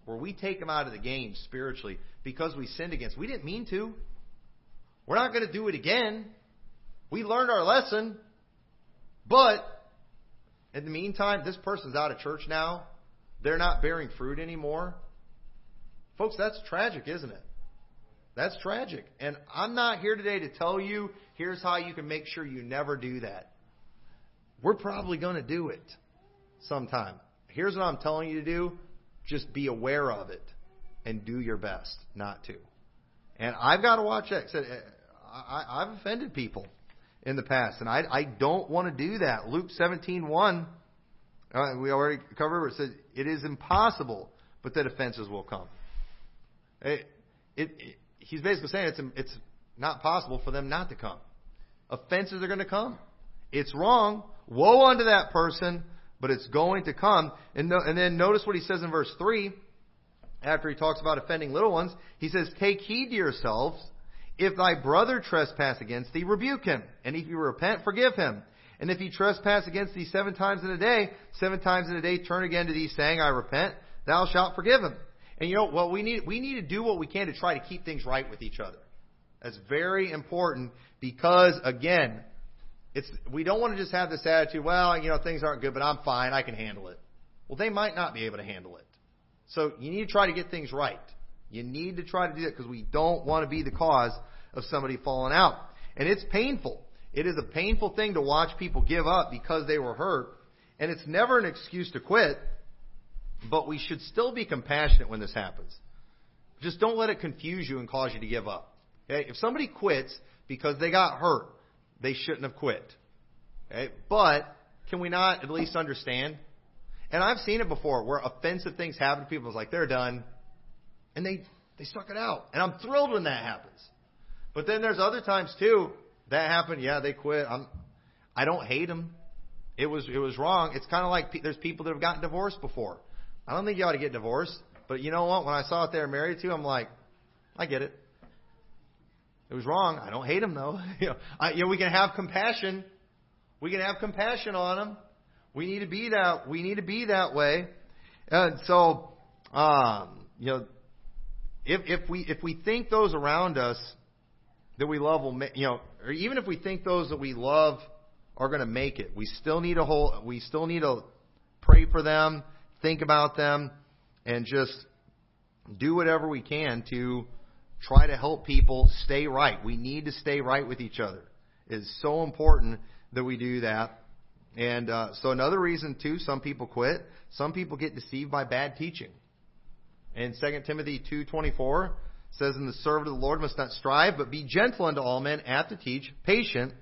Where we take them out of the game spiritually because we sinned against. We didn't mean to. We're not going to do it again. We learned our lesson. But in the meantime, this person's out of church now. They're not bearing fruit anymore. Folks, that's tragic, isn't it? That's tragic. And I'm not here today to tell you here's how you can make sure you never do that. We're probably going to do it sometime. Here's what I'm telling you to do just be aware of it and do your best not to. And I've got to watch that. I, have offended people in the past, and I, I don't want to do that. Luke 17:1, uh, we already covered. It says it is impossible, but that offenses will come. It, it, it, he's basically saying it's it's not possible for them not to come. Offenses are going to come. It's wrong. Woe unto that person, but it's going to come. And, no, and then notice what he says in verse 3, after he talks about offending little ones. He says, Take heed to yourselves. If thy brother trespass against thee, rebuke him. And if you repent, forgive him. And if he trespass against thee seven times in a day, seven times in a day turn again to thee, saying, I repent, thou shalt forgive him. And you know, well, we need, we need to do what we can to try to keep things right with each other. That's very important because, again, it's, we don't want to just have this attitude, well, you know, things aren't good, but I'm fine, I can handle it. Well, they might not be able to handle it. So you need to try to get things right. You need to try to do that because we don't want to be the cause of somebody falling out. And it's painful. It is a painful thing to watch people give up because they were hurt. And it's never an excuse to quit, but we should still be compassionate when this happens. Just don't let it confuse you and cause you to give up. Okay? If somebody quits because they got hurt, they shouldn't have quit. Okay? But can we not at least understand? And I've seen it before where offensive things happen to people. It's like they're done and they they stuck it out, and I'm thrilled when that happens. But then there's other times too that happened. Yeah, they quit. I'm I don't hate them. It was it was wrong. It's kind of like pe- there's people that have gotten divorced before. I don't think you ought to get divorced. But you know what? When I saw it they were married to, I'm like, I get it. It was wrong. I don't hate them though. you know, I, you know, we can have compassion. We can have compassion on them. We need to be that. We need to be that way. And so, um, you know, if, if we if we think those around us that we love will, you know, or even if we think those that we love are going to make it, we still need a whole. We still need to pray for them, think about them, and just do whatever we can to try to help people stay right. We need to stay right with each other. It's so important that we do that. And uh, so another reason too, some people quit. Some people get deceived by bad teaching. In 2 Timothy 2.24 says, And the servant of the Lord must not strive, but be gentle unto all men, apt to teach, patient,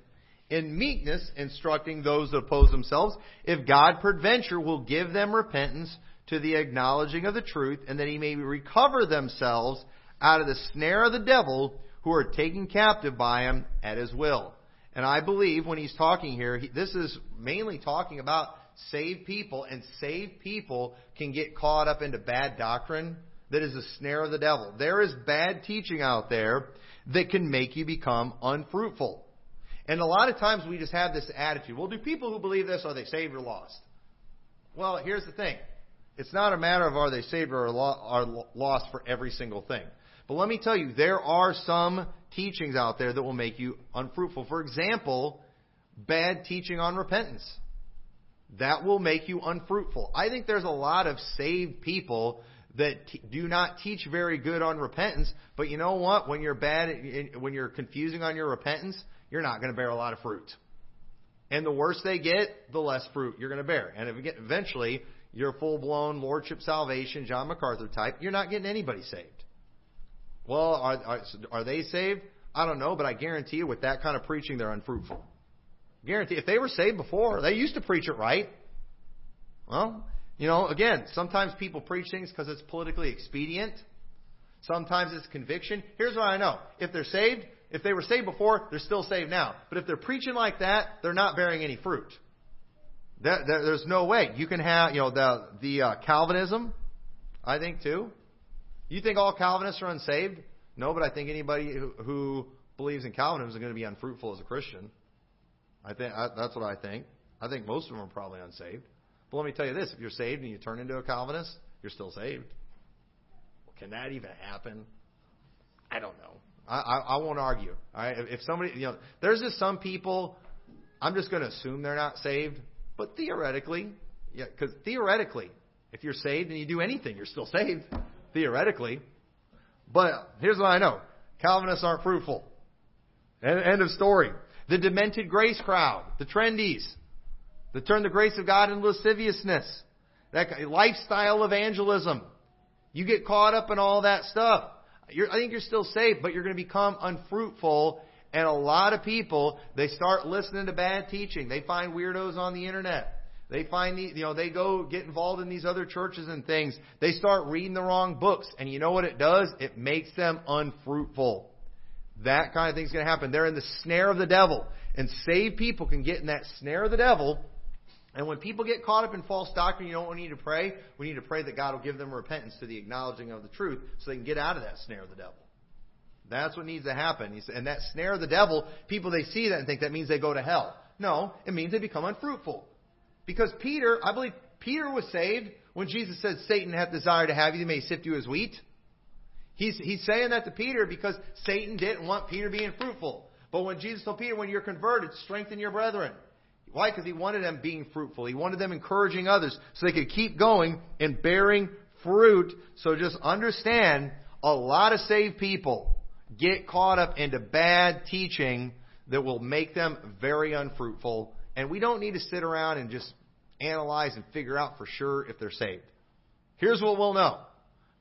in meekness instructing those that oppose themselves, if God peradventure will give them repentance to the acknowledging of the truth, and that he may recover themselves out of the snare of the devil who are taken captive by him at his will. And I believe when he's talking here, he, this is mainly talking about saved people, and saved people can get caught up into bad doctrine that is a snare of the devil. There is bad teaching out there that can make you become unfruitful. And a lot of times we just have this attitude. Well, do people who believe this, are they saved or lost? Well, here's the thing. It's not a matter of are they saved or are lost for every single thing. But let me tell you, there are some teachings out there that will make you unfruitful. For example, bad teaching on repentance. That will make you unfruitful. I think there's a lot of saved people that t- do not teach very good on repentance, but you know what? When you're bad, when you're confusing on your repentance, you're not going to bear a lot of fruit. And the worse they get, the less fruit you're going to bear. And eventually, you're full blown lordship salvation, John MacArthur type, you're not getting anybody saved. Well, are, are, are they saved? I don't know, but I guarantee you, with that kind of preaching, they're unfruitful. Guarantee. If they were saved before, they used to preach it right. Well, you know, again, sometimes people preach things because it's politically expedient. Sometimes it's conviction. Here's what I know. If they're saved, if they were saved before, they're still saved now. But if they're preaching like that, they're not bearing any fruit. That, that, there's no way. You can have, you know, the, the uh, Calvinism, I think too. You think all Calvinists are unsaved? No, but I think anybody who, who believes in Calvinism is going to be unfruitful as a Christian. I think I, that's what I think. I think most of them are probably unsaved. But let me tell you this: if you're saved and you turn into a Calvinist, you're still saved. Can that even happen? I don't know. I, I, I won't argue. All right? If somebody, you know, there's just some people. I'm just going to assume they're not saved, but theoretically, yeah, because theoretically, if you're saved and you do anything, you're still saved. Theoretically, but here's what I know: Calvinists aren't fruitful. End of story. The demented grace crowd, the trendies, that turn the grace of God into lasciviousness, that lifestyle evangelism. You get caught up in all that stuff. You're, I think you're still safe, but you're going to become unfruitful. And a lot of people, they start listening to bad teaching. They find weirdos on the internet. They find the, you know, they go get involved in these other churches and things. They start reading the wrong books. And you know what it does? It makes them unfruitful. That kind of thing's going to happen. They're in the snare of the devil. And saved people can get in that snare of the devil. And when people get caught up in false doctrine, you know what we need to pray? We need to pray that God will give them repentance to the acknowledging of the truth so they can get out of that snare of the devil. That's what needs to happen. And that snare of the devil, people they see that and think that means they go to hell. No, it means they become unfruitful. Because Peter, I believe Peter was saved when Jesus said, Satan hath desire to have you, he may sift you as wheat. He's, he's saying that to Peter because Satan didn't want Peter being fruitful. But when Jesus told Peter, when you're converted, strengthen your brethren. Why? Because he wanted them being fruitful. He wanted them encouraging others so they could keep going and bearing fruit. So just understand a lot of saved people get caught up into bad teaching that will make them very unfruitful. And we don't need to sit around and just analyze and figure out for sure if they're saved. Here's what we'll know.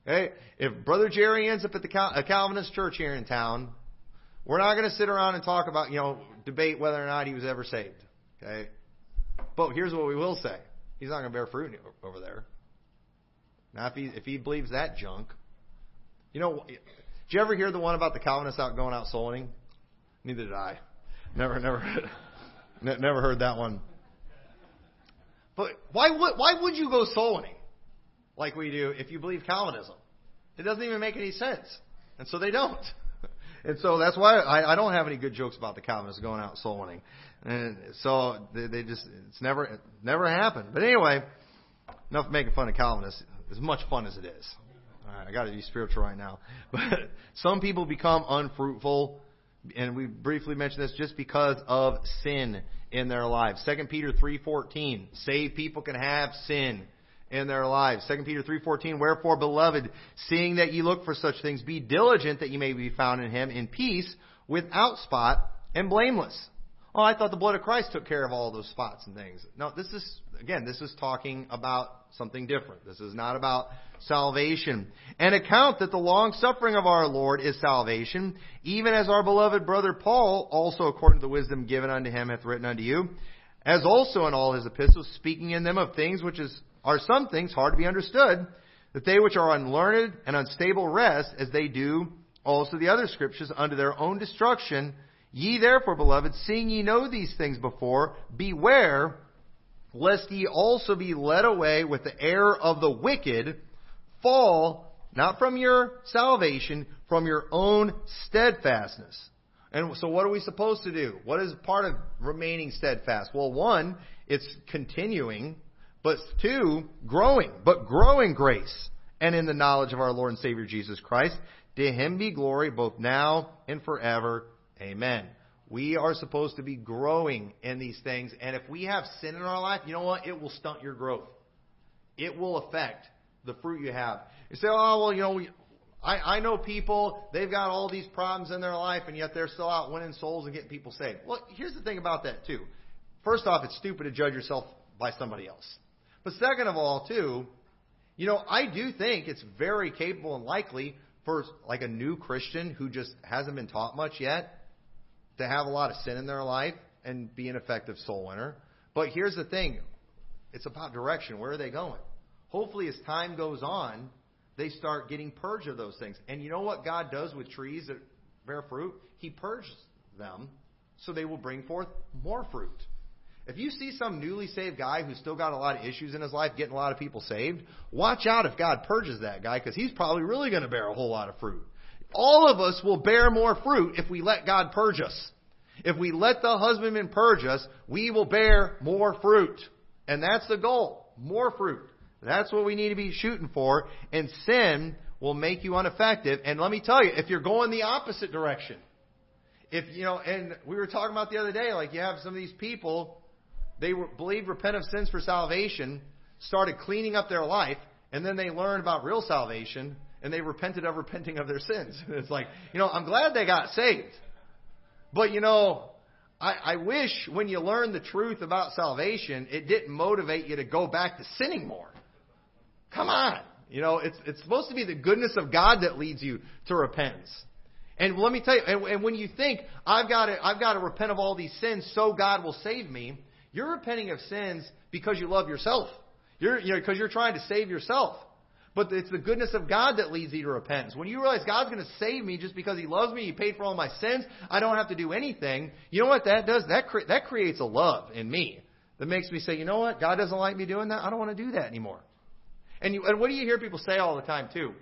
Okay? If Brother Jerry ends up at the Cal- a Calvinist church here in town, we're not going to sit around and talk about, you know, debate whether or not he was ever saved. Okay? But here's what we will say. He's not going to bear fruit over there. Now, if he, if he believes that junk, you know, did you ever hear the one about the Calvinists out going out soul winning? Neither did I. Never, never, never heard that one. But why would why would you go soul winning? like we do if you believe Calvinism. It doesn't even make any sense. And so they don't. And so that's why I, I don't have any good jokes about the Calvinists going out soul winning. And so they, they just, it's never, it never happened. But anyway, enough making fun of Calvinists. As much fun as it is. All right, I got to be spiritual right now. But some people become unfruitful, and we briefly mentioned this just because of sin in their lives. 2 Peter 3:14. Saved people can have sin in their lives. 2 Peter 3:14 Wherefore beloved seeing that ye look for such things be diligent that ye may be found in him in peace without spot and blameless. Oh, I thought the blood of Christ took care of all those spots and things. No, this is again, this is talking about something different. This is not about salvation. And account that the long suffering of our Lord is salvation, even as our beloved brother Paul, also according to the wisdom given unto him, hath written unto you, as also in all his epistles, speaking in them of things which is are some things hard to be understood, that they which are unlearned and unstable rest, as they do also the other scriptures, unto their own destruction. Ye therefore, beloved, seeing ye know these things before, beware lest ye also be led away with the error of the wicked, fall not from your salvation, from your own steadfastness. And so what are we supposed to do? What is part of remaining steadfast? Well, one, it's continuing, but two, growing, but growing grace and in the knowledge of our Lord and Savior Jesus Christ. To him be glory both now and forever. Amen. We are supposed to be growing in these things, and if we have sin in our life, you know what? It will stunt your growth. It will affect the fruit you have. You say, oh, well, you know, we, I, I know people, they've got all these problems in their life, and yet they're still out winning souls and getting people saved. Well, here's the thing about that, too. First off, it's stupid to judge yourself by somebody else. But second of all, too, you know, I do think it's very capable and likely for like a new Christian who just hasn't been taught much yet to have a lot of sin in their life and be an effective soul winner. But here's the thing it's about direction. Where are they going? Hopefully, as time goes on, they start getting purged of those things. And you know what God does with trees that bear fruit? He purges them so they will bring forth more fruit. If you see some newly saved guy who's still got a lot of issues in his life, getting a lot of people saved, watch out if God purges that guy because he's probably really going to bear a whole lot of fruit. All of us will bear more fruit if we let God purge us. If we let the husbandman purge us, we will bear more fruit. And that's the goal. More fruit. That's what we need to be shooting for. And sin will make you ineffective. And let me tell you, if you're going the opposite direction, if, you know, and we were talking about the other day, like you have some of these people, they believed repent of sins for salvation, started cleaning up their life, and then they learned about real salvation, and they repented of repenting of their sins. It's like, you know, I'm glad they got saved. But, you know, I, I wish when you learned the truth about salvation, it didn't motivate you to go back to sinning more. Come on. You know, it's, it's supposed to be the goodness of God that leads you to repentance. And let me tell you, and, and when you think, I've got to, I've got to repent of all these sins so God will save me, you're repenting of sins because you love yourself. You're, you know, because you're trying to save yourself. But it's the goodness of God that leads you to repentance. When you realize God's going to save me just because He loves me, He paid for all my sins, I don't have to do anything. You know what that does? That cre- that creates a love in me that makes me say, you know what? God doesn't like me doing that. I don't want to do that anymore. And, you, and what do you hear people say all the time too?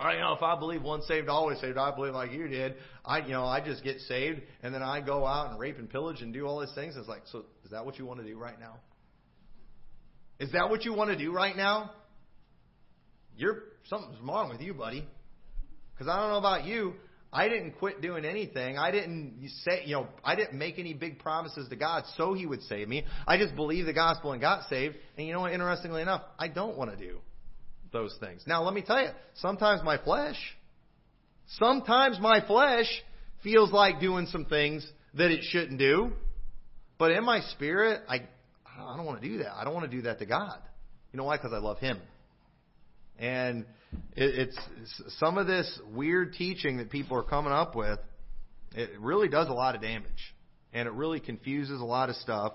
I you know if I believe once saved always saved, I believe like you did. I you know I just get saved and then I go out and rape and pillage and do all these things. It's like so is that what you want to do right now? Is that what you want to do right now? You're something's wrong with you, buddy. Because I don't know about you, I didn't quit doing anything. I didn't say, you know, I didn't make any big promises to God so He would save me. I just believed the gospel and got saved. And you know what? Interestingly enough, I don't want to do those things. Now, let me tell you, sometimes my flesh, sometimes my flesh feels like doing some things that it shouldn't do. But in my spirit, I, I don't want to do that. I don't want to do that to God. You know why? Because I love Him. And it, it's some of this weird teaching that people are coming up with. It really does a lot of damage, and it really confuses a lot of stuff.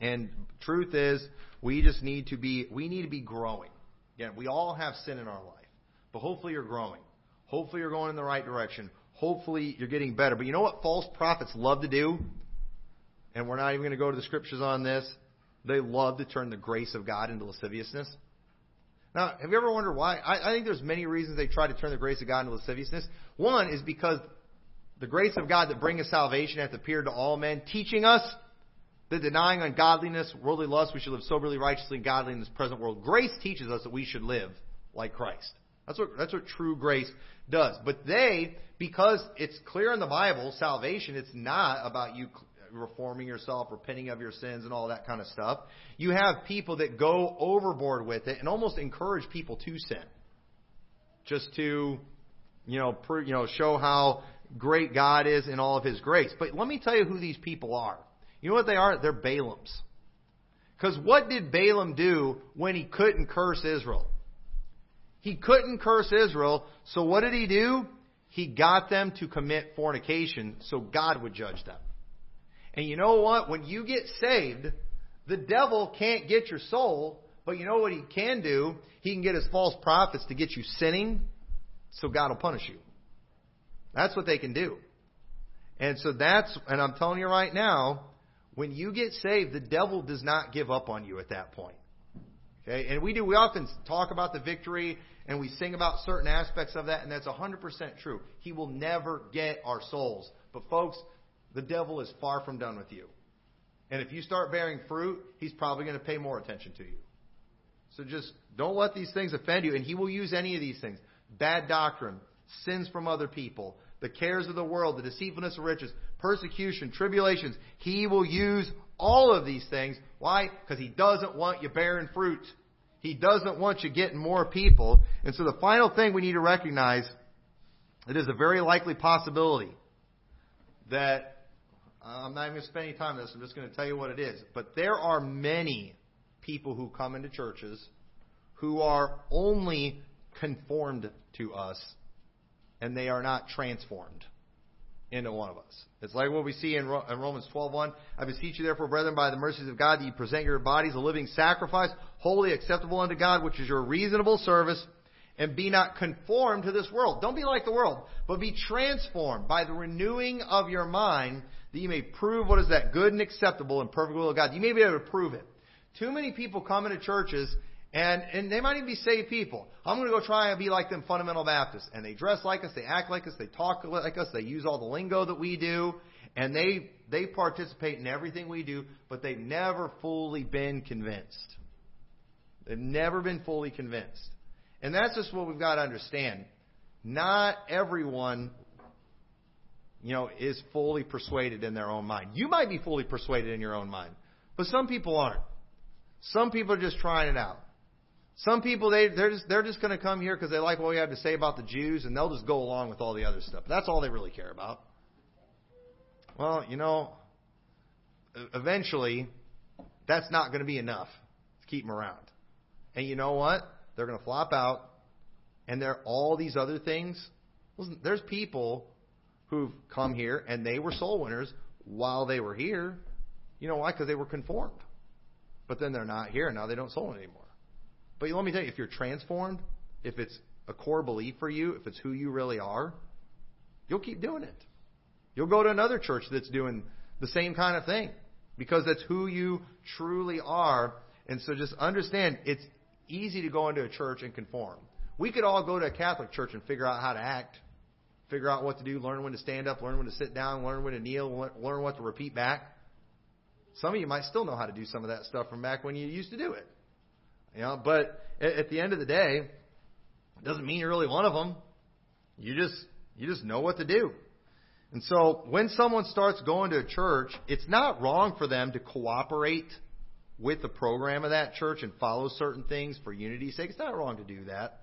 And truth is, we just need to be we need to be growing. Again, we all have sin in our life, but hopefully you're growing. Hopefully you're going in the right direction. Hopefully you're getting better. But you know what false prophets love to do? And we're not even going to go to the scriptures on this. They love to turn the grace of God into lasciviousness. Now, have you ever wondered why? I, I think there's many reasons they try to turn the grace of God into lasciviousness. One is because the grace of God that bringeth salvation hath appeared to all men, teaching us that denying ungodliness, worldly lust, we should live soberly, righteously, and godly in this present world. Grace teaches us that we should live like Christ. That's what that's what true grace does. But they, because it's clear in the Bible, salvation, it's not about you reforming yourself, repenting of your sins, and all that kind of stuff. You have people that go overboard with it and almost encourage people to sin, just to, you know, per, you know, show how great God is in all of His grace. But let me tell you who these people are. You know what they are? They're Balaams. Because what did Balaam do when he couldn't curse Israel? He couldn't curse Israel, so what did he do? He got them to commit fornication so God would judge them. And you know what? When you get saved, the devil can't get your soul, but you know what he can do? He can get his false prophets to get you sinning, so God will punish you. That's what they can do. And so that's, and I'm telling you right now, when you get saved, the devil does not give up on you at that point. Okay? And we do, we often talk about the victory and we sing about certain aspects of that, and that's 100% true. He will never get our souls. But folks, the devil is far from done with you. And if you start bearing fruit, he's probably going to pay more attention to you. So just don't let these things offend you. And he will use any of these things bad doctrine, sins from other people, the cares of the world, the deceitfulness of riches, persecution, tribulations. He will use all of these things. Why? Because he doesn't want you bearing fruit. He doesn't want you getting more people. And so the final thing we need to recognize, it is a very likely possibility that Uh, I'm not even going to spend any time on this. I'm just going to tell you what it is. But there are many people who come into churches who are only conformed to us and they are not transformed into one of us. It's like what we see in, Romans 12:1. I beseech you, therefore, brethren, by the mercies of God, that you present your bodies a living sacrifice, holy, acceptable unto God, which is your reasonable service, and be not conformed to this world. Don't be like the world, but be transformed by the renewing of your mind, that you may prove what is that good and acceptable and perfect will of God. You may be able to prove it. Too many people come into churches and, and they might even be saved people. I'm going to go try and be like them fundamental Baptists. And they dress like us, they act like us, they talk like us, they use all the lingo that we do, and they, they participate in everything we do, but they've never fully been convinced. They've never been fully convinced. And that's just what we've got to understand. Not everyone, you know, is fully persuaded in their own mind. You might be fully persuaded in your own mind, but some people aren't. Some people are just trying it out. Some people they they're just they're just going to come here because they like what we have to say about the Jews, and they'll just go along with all the other stuff. That's all they really care about. Well, you know, eventually, that's not going to be enough to keep them around. And you know what? They're going to flop out, and there are all these other things. Listen, there's people who've come here and they were soul winners while they were here. You know why? Because they were conformed. But then they're not here, and now they don't soul anymore. But let me tell you, if you're transformed, if it's a core belief for you, if it's who you really are, you'll keep doing it. You'll go to another church that's doing the same kind of thing because that's who you truly are. And so just understand it's easy to go into a church and conform. We could all go to a Catholic church and figure out how to act, figure out what to do, learn when to stand up, learn when to sit down, learn when to kneel, learn what to repeat back. Some of you might still know how to do some of that stuff from back when you used to do it. You know, but at the end of the day, it doesn't mean you're really one of them. You just you just know what to do. And so when someone starts going to a church, it's not wrong for them to cooperate with the program of that church and follow certain things for unity's sake. It's not wrong to do that.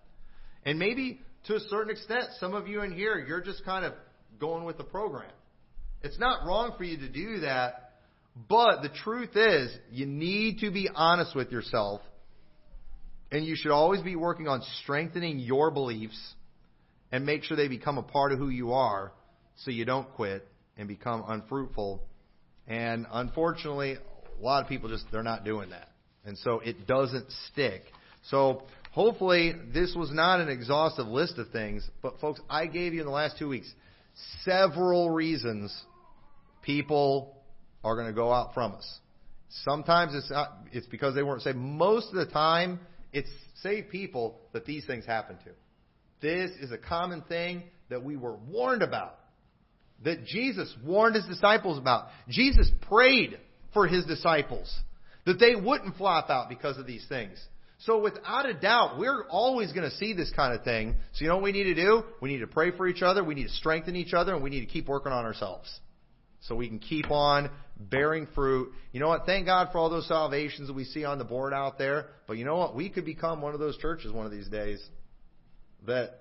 And maybe to a certain extent, some of you in here, you're just kind of going with the program. It's not wrong for you to do that, but the truth is, you need to be honest with yourself and you should always be working on strengthening your beliefs and make sure they become a part of who you are so you don't quit and become unfruitful. And unfortunately, a lot of people just, they're not doing that. And so it doesn't stick. So hopefully this was not an exhaustive list of things, but folks, I gave you in the last two weeks several reasons people are going to go out from us. Sometimes it's not, it's because they weren't saved. Most of the time, it's saved people that these things happen to. This is a common thing that we were warned about. That Jesus warned his disciples about. Jesus prayed for his disciples that they wouldn't flop out because of these things. So without a doubt, we're always going to see this kind of thing. So you know what we need to do? We need to pray for each other, we need to strengthen each other, and we need to keep working on ourselves so we can keep on bearing fruit. You know what? Thank God for all those salvations that we see on the board out there. But you know what? We could become one of those churches one of these days that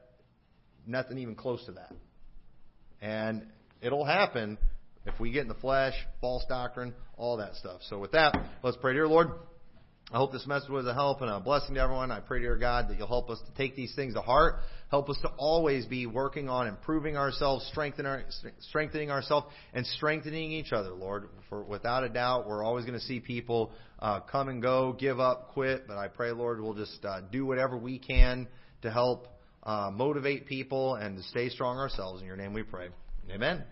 nothing even close to that. And it'll happen if we get in the flesh, false doctrine, all that stuff. So with that, let's pray. Dear Lord, I hope this message was a help and a blessing to everyone. I pray, to dear God, that you'll help us to take these things to heart. Help us to always be working on improving ourselves, strengthening, our, strengthening ourselves, and strengthening each other, Lord. For without a doubt, we're always going to see people uh, come and go, give up, quit. But I pray, Lord, we'll just uh, do whatever we can to help uh, motivate people and to stay strong ourselves. In your name we pray. Amen.